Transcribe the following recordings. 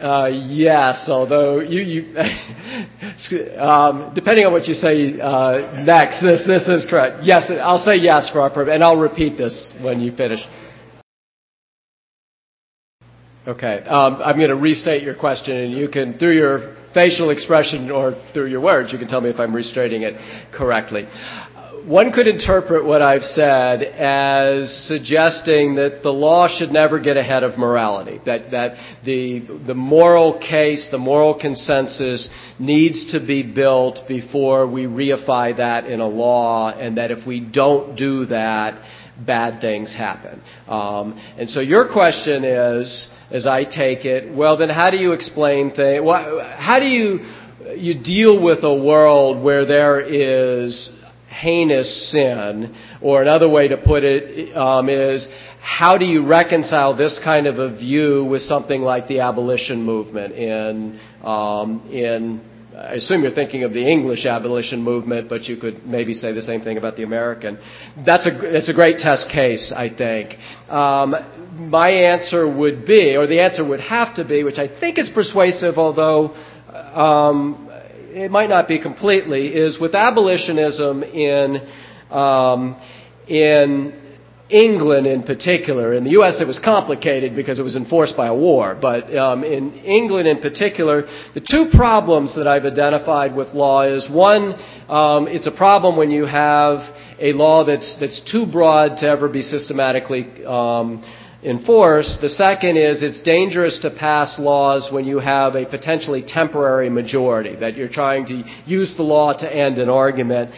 Uh, yes, although you, you um, depending on what you say uh, next, this this is correct. Yes, I'll say yes for our purpose, and I'll repeat this when you finish. Okay, um, I'm going to restate your question, and you can through your facial expression or through your words, you can tell me if I'm restating it correctly one could interpret what I've said as suggesting that the law should never get ahead of morality. That, that the, the moral case, the moral consensus needs to be built before we reify that in a law, and that if we don't do that, bad things happen. Um, and so your question is, as I take it, well then how do you explain things? How do you you deal with a world where there is heinous sin, or another way to put it um, is how do you reconcile this kind of a view with something like the abolition movement in um, in I assume you're thinking of the English abolition movement, but you could maybe say the same thing about the American. That's a, that's a great test case, I think. Um, my answer would be, or the answer would have to be, which I think is persuasive, although um, it might not be completely, is with abolitionism in, um, in England in particular. In the U.S., it was complicated because it was enforced by a war. But um, in England in particular, the two problems that I've identified with law is one, um, it's a problem when you have a law that's that's too broad to ever be systematically um, enforced. The second is it's dangerous to pass laws when you have a potentially temporary majority, that you're trying to use the law to end an argument.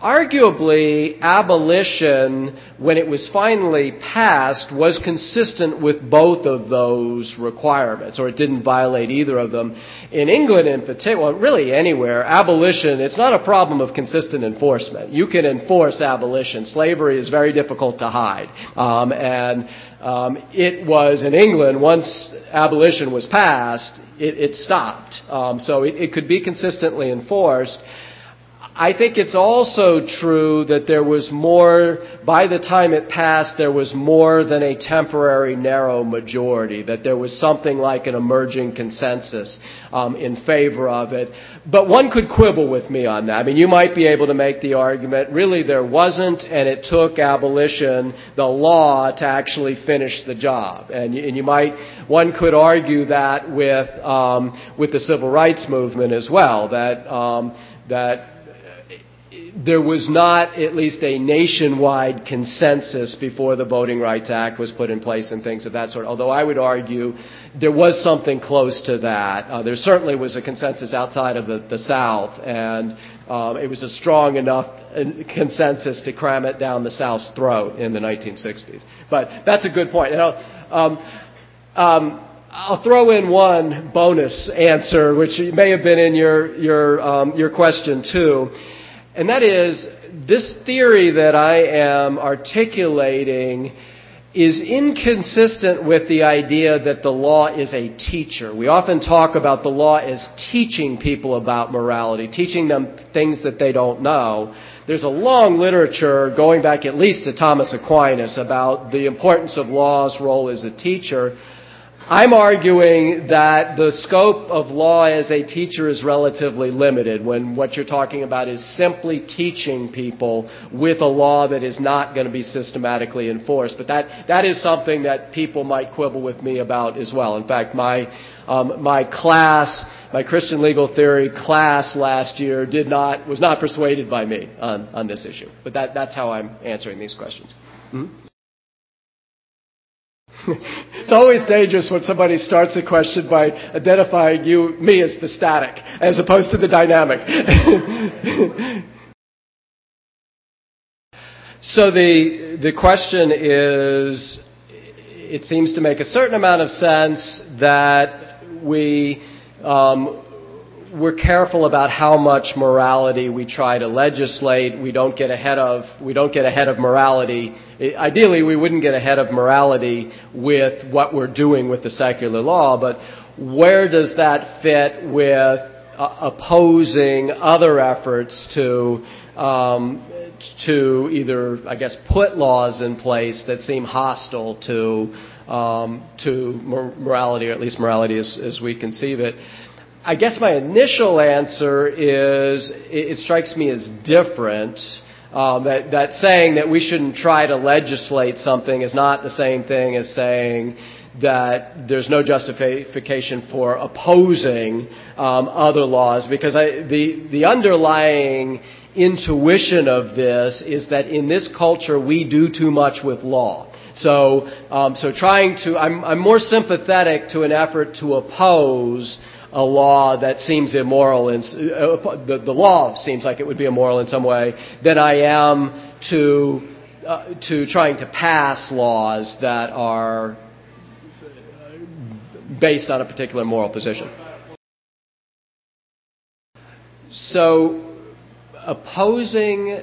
Arguably, abolition, when it was finally passed, was consistent with both of those requirements, or it didn't violate either of them. In England in particular, well, really anywhere, abolition, it's not a problem of consistent enforcement. You can enforce abolition. Slavery is very difficult to hide. Um, and um, it was in England, once abolition was passed, it, it stopped. Um, so it, it could be consistently enforced. I think it's also true that there was more, by the time it passed, there was more than a temporary narrow majority, that there was something like an emerging consensus um, in favor of it. But one could quibble with me on that. I mean, you might be able to make the argument, really there wasn't, and it took abolition, the law, to actually finish the job. And, and you might, one could argue that with, um, with the civil rights movement as well, that, um, that there was not at least a nationwide consensus before the Voting Rights Act was put in place and things of that sort. Although I would argue there was something close to that. Uh, there certainly was a consensus outside of the, the South, and um, it was a strong enough uh, consensus to cram it down the South's throat in the 1960s. But that's a good point. And I'll, um, um, I'll throw in one bonus answer, which may have been in your your um, your question too and that is, this theory that I am articulating is inconsistent with the idea that the law is a teacher. We often talk about the law as teaching people about morality, teaching them things that they don't know. There's a long literature going back at least to Thomas Aquinas about the importance of law's role as a teacher. I'm arguing that the scope of law as a teacher is relatively limited when what you're talking about is simply teaching people with a law that is not going to be systematically enforced. But that, that is something that people might quibble with me about as well. In fact, my, um, my class, my Christian legal theory class last year did not, was not persuaded by me on, on this issue. But that, that's how I'm answering these questions. Mm-hmm. it's always dangerous when somebody starts a question by identifying you, me as the static, as opposed to the dynamic. so the, the question is, it seems to make a certain amount of sense that we, um, we're careful about how much morality we try to legislate. We don't get ahead of, we don't get ahead of morality ideally we wouldn't get ahead of morality with what we're doing with the secular law, but where does that fit with uh, opposing other efforts to um, to either, I guess, put laws in place that seem hostile to um, to morality, or at least morality as, as we conceive it. I guess my initial answer is it, it strikes me as different. Um, that, that saying that we shouldn't try to legislate something is not the same thing as saying that there's no justification for opposing um, other laws because I, the, the underlying intuition of this is that in this culture we do too much with law. So, um, so trying to, I'm, I'm more sympathetic to an effort to oppose a law that seems immoral, in, uh, the, the law seems like it would be immoral in some way, than I am to, uh, to trying to pass laws that are based on a particular moral position. So, opposing,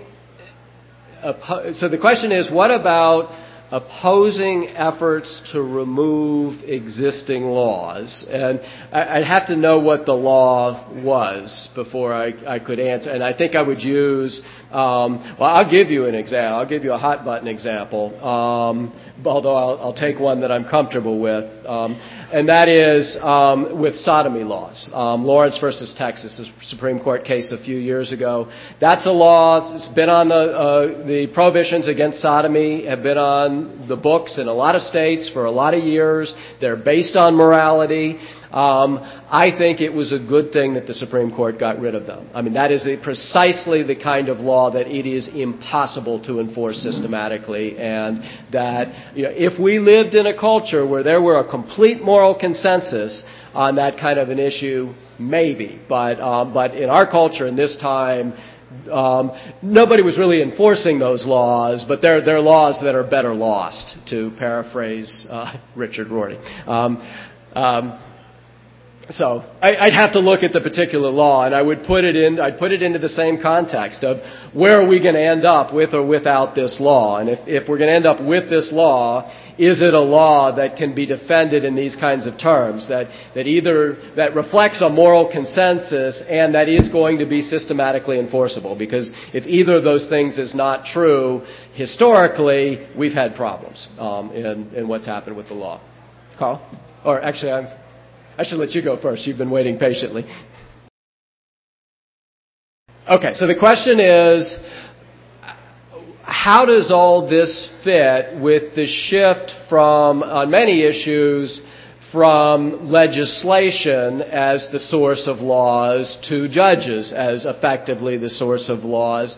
oppo- so the question is, what about opposing efforts to remove existing laws. And I'd have to know what the law was before I, I could answer. And I think I would use, um, well, I'll give you an example. I'll give you a hot button example, um, although I'll, I'll, take one that I'm comfortable with. Um, and that is um, with sodomy laws. Um, Lawrence versus Texas, a Supreme Court case a few years ago. That's a law that's been on the, uh, the prohibitions against sodomy have been on the books in a lot of states for a lot of years. They're based on morality. Um, I think it was a good thing that the Supreme Court got rid of them. I mean, that is a, precisely the kind of law that it is impossible to enforce systematically, and that you know, if we lived in a culture where there were a complete moral consensus on that kind of an issue, maybe. But um, but in our culture in this time, um, nobody was really enforcing those laws, but they're, they're laws that are better lost, to paraphrase uh, Richard Rorty. Um, um, so I, would have to look at the particular law, and I would put it in. I'd put it into the same context of where are we going to end up with or without this law, and if, if we're going to end up with this law, is it a law that can be defended in these kinds of terms that that either that reflects a moral consensus and that is going to be systematically enforceable? Because if either of those things is not true, historically we've had problems um, in in what's happened with the law. Carl, or actually I'm I should let you go first. You've been waiting patiently. Okay, so the question is how does all this fit with the shift from, on many issues, from legislation as the source of laws to judges as effectively the source of laws?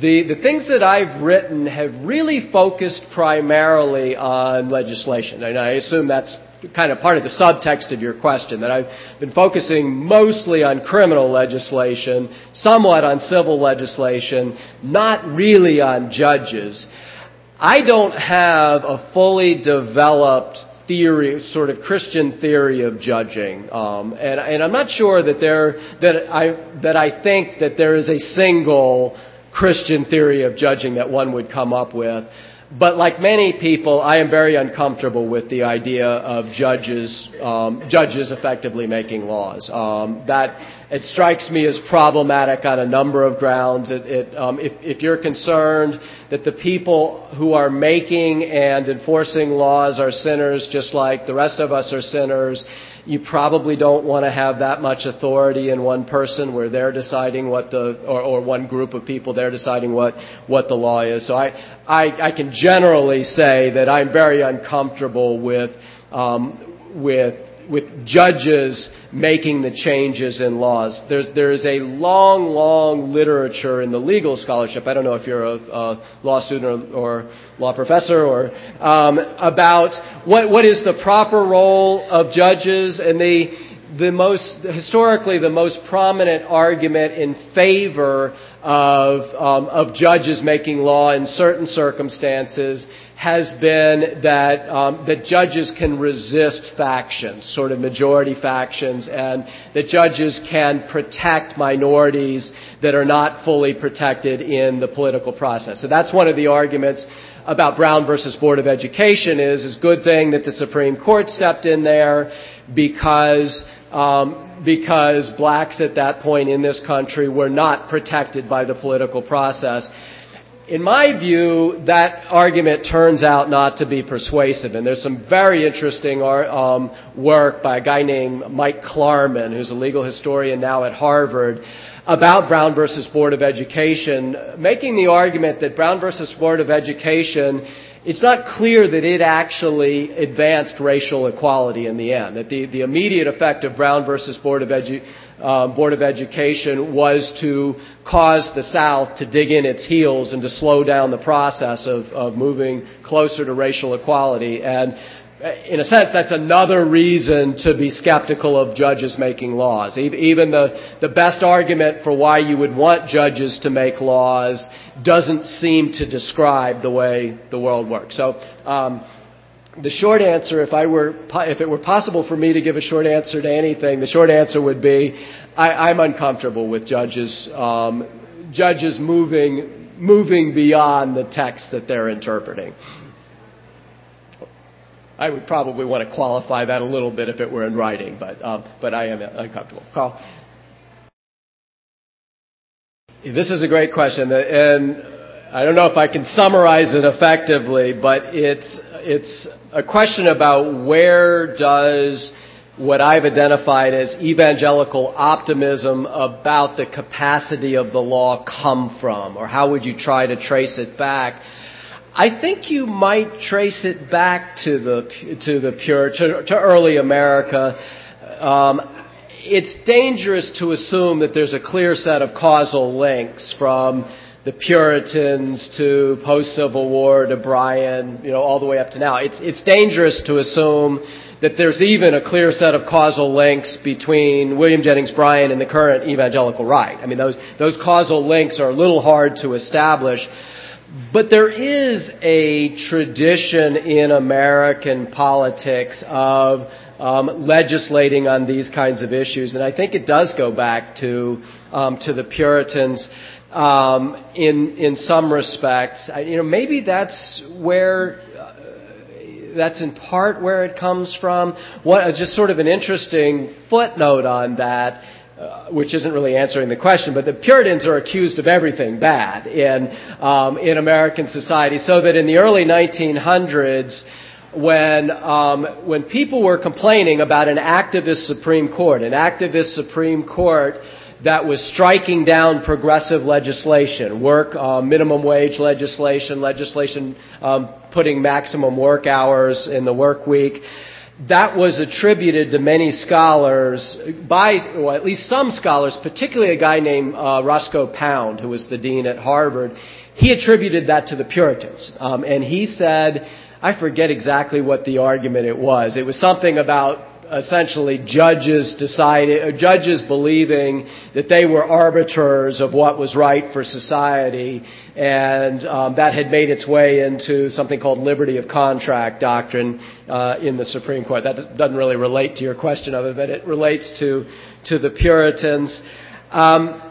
The, the things that I've written have really focused primarily on legislation, and I assume that's kind of part of the subtext of your question that I've been focusing mostly on criminal legislation, somewhat on civil legislation, not really on judges. I don't have a fully developed theory, sort of Christian theory of judging, um, and, and I'm not sure that there that I that I think that there is a single Christian theory of judging that one would come up with. But like many people, I am very uncomfortable with the idea of judges, um, judges effectively making laws. Um, that it strikes me as problematic on a number of grounds. It, it, um, if, if you're concerned that the people who are making and enforcing laws are sinners, just like the rest of us are sinners, you probably don't want to have that much authority in one person where they're deciding what the, or, or one group of people, they're deciding what, what the law is. So I, I, I can generally say that I'm very uncomfortable with, um, with with judges making the changes in laws. There's, there is a long, long literature in the legal scholarship. I don't know if you're a, a law student or, or, law professor or um, about what, what is the proper role of judges and the the most historically the most prominent argument in favor of um, of judges making law in certain circumstances has been that um, that judges can resist factions, sort of majority factions, and that judges can protect minorities that are not fully protected in the political process. So that's one of the arguments about Brown versus Board of Education is is good thing that the Supreme Court stepped in there because um, because blacks at that point in this country were not protected by the political process. In my view, that argument turns out not to be persuasive. And there's some very interesting um, work by a guy named Mike Klarman, who's a legal historian now at Harvard, about Brown versus Board of Education, making the argument that Brown versus Board of Education it's not clear that it actually advanced racial equality in the end. That the, the immediate effect of Brown versus Board of, Edu, uh, Board of Education was to cause the South to dig in its heels and to slow down the process of, of moving closer to racial equality. And uh, in a sense, that's another reason to be skeptical of judges making laws. Even the, the best argument for why you would want judges to make laws doesn't seem to describe the way the world works. So, um, the short answer, if I were, if it were possible for me to give a short answer to anything, the short answer would be, I, am uncomfortable with judges, um, judges moving, moving beyond the text that they're interpreting. I would probably want to qualify that a little bit if it were in writing, but, um, but I am uncomfortable. Carl? This is a great question, and I don't know if I can summarize it effectively, but it's, it's a question about where does what I've identified as evangelical optimism about the capacity of the law come from, or how would you try to trace it back? I think you might trace it back to the to the pure to, to early America. Um, it's dangerous to assume that there's a clear set of causal links from the Puritans to post Civil War to Bryan, you know, all the way up to now. It's it's dangerous to assume that there's even a clear set of causal links between William Jennings Bryan and the current evangelical right. I mean, those those causal links are a little hard to establish. But there is a tradition in American politics of um, legislating on these kinds of issues, and I think it does go back to um, to the Puritans um, in in some respects. I, you know, maybe that's where uh, that's in part where it comes from. What just sort of an interesting footnote on that uh, which isn't really answering the question, but the Puritans are accused of everything bad in um, in American society. So that in the early 1900s, when um, when people were complaining about an activist Supreme Court, an activist Supreme Court that was striking down progressive legislation, work uh, minimum wage legislation, legislation um, putting maximum work hours in the work week that was attributed to many scholars by, or at least some scholars, particularly a guy named uh, Roscoe Pound, who was the dean at Harvard. He attributed that to the Puritans, um, and he said, I forget exactly what the argument it was. It was something about essentially judges deciding, uh, judges believing that they were arbiters of what was right for society, and um, that had made its way into something called liberty of contract doctrine uh, in the Supreme Court. That doesn't really relate to your question of it, but it relates to to the Puritans. Um,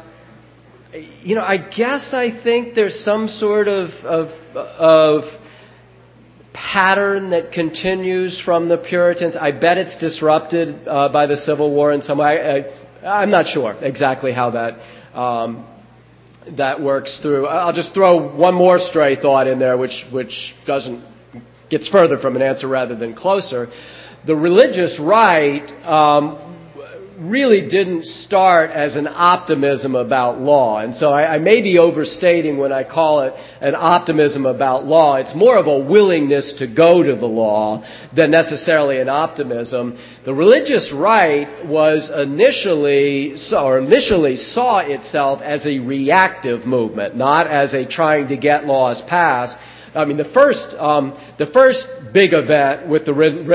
you know, I guess I think there's some sort of of, of pattern that continues from the Puritans. I bet it's disrupted uh, by the Civil War in some way. I, am not sure exactly how that um, that works through. I'll just throw one more stray thought in there, which which doesn't gets further from an answer rather than closer. The religious right um, really didn't start as an optimism about law. And so I, I, may be overstating when I call it an optimism about law. It's more of a willingness to go to the law than necessarily an optimism. The religious right was initially, or initially saw itself as a reactive movement, not as a trying to get laws passed I mean, the first, um, the first big event with the, re-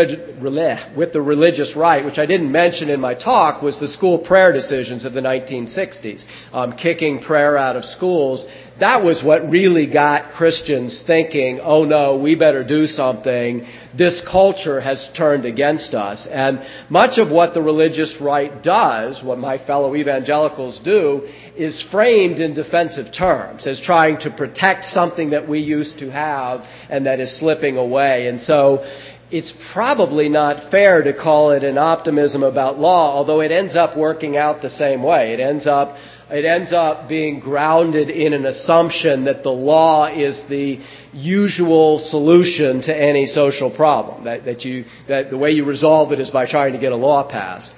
with the religious right, which I didn't mention in my talk, was the school prayer decisions of the 1960s, um, kicking prayer out of schools that was what really got Christians thinking, oh no, we better do something. This culture has turned against us. And much of what the religious right does, what my fellow evangelicals do, is framed in defensive terms as trying to protect something that we used to have and that is slipping away. And so it's probably not fair to call it an optimism about law, although it ends up working out the same way. It ends up it ends up being grounded in an assumption that the law is the usual solution to any social problem. That, that you, that the way you resolve it is by trying to get a law passed.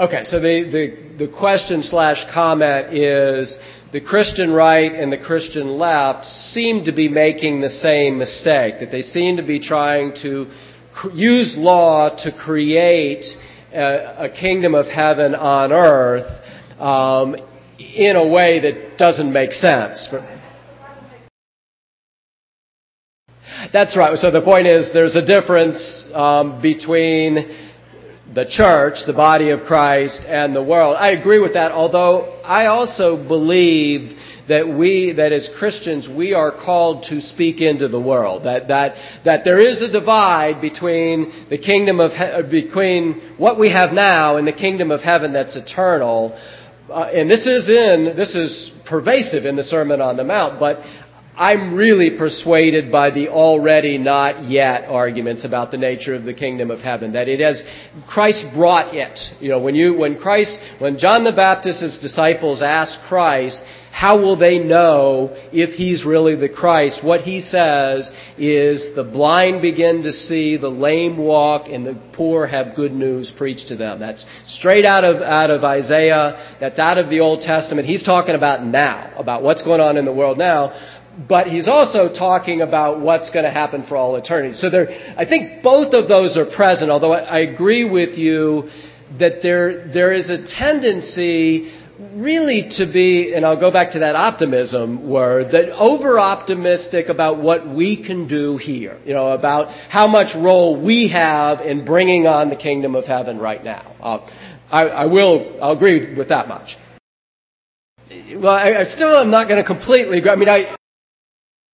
Okay, so the, the, the question slash comment is the Christian right and the Christian left seem to be making the same mistake, that they seem to be trying to use law to create a, a kingdom of heaven on earth um, in a way that doesn't make sense. That's right. So the point is, there's a difference um, between the church, the body of Christ, and the world. I agree with that, although I also believe that we, that as Christians, we are called to speak into the world. That, that, that there is a divide between the kingdom of, between what we have now and the kingdom of heaven that's eternal. Uh, and this is in, this is pervasive in the Sermon on the Mount, but I'm really persuaded by the already not yet arguments about the nature of the kingdom of heaven. That it has, Christ brought it. You know, when you, when Christ, when John the Baptist's disciples asked Christ, how will they know if he's really the Christ? What he says is the blind begin to see, the lame walk, and the poor have good news preached to them. That's straight out of, out of Isaiah. That's out of the Old Testament. He's talking about now, about what's going on in the world now but he's also talking about what's going to happen for all eternity. So there, I think both of those are present, although I, I agree with you that there, there is a tendency really to be, and I'll go back to that optimism word, that over optimistic about what we can do here, you know, about how much role we have in bringing on the kingdom of heaven right now. I, I will, I'll agree with that much. Well, I, I still am not going to completely agree. I mean, I,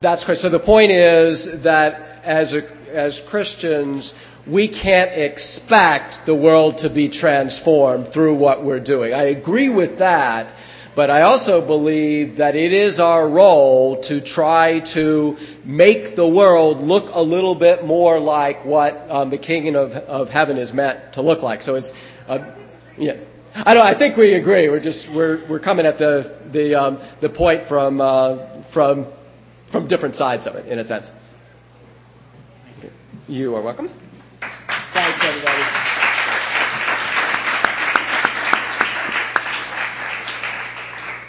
that's correct. So the point is that as, a, as Christians, we can't expect the world to be transformed through what we're doing. I agree with that, but I also believe that it is our role to try to make the world look a little bit more like what um, the kingdom of, of heaven is meant to look like. So it's, uh, yeah. I don't. I think we agree. We're just we're we're coming at the the um, the point from uh, from from different sides of it, in a sense. You are welcome.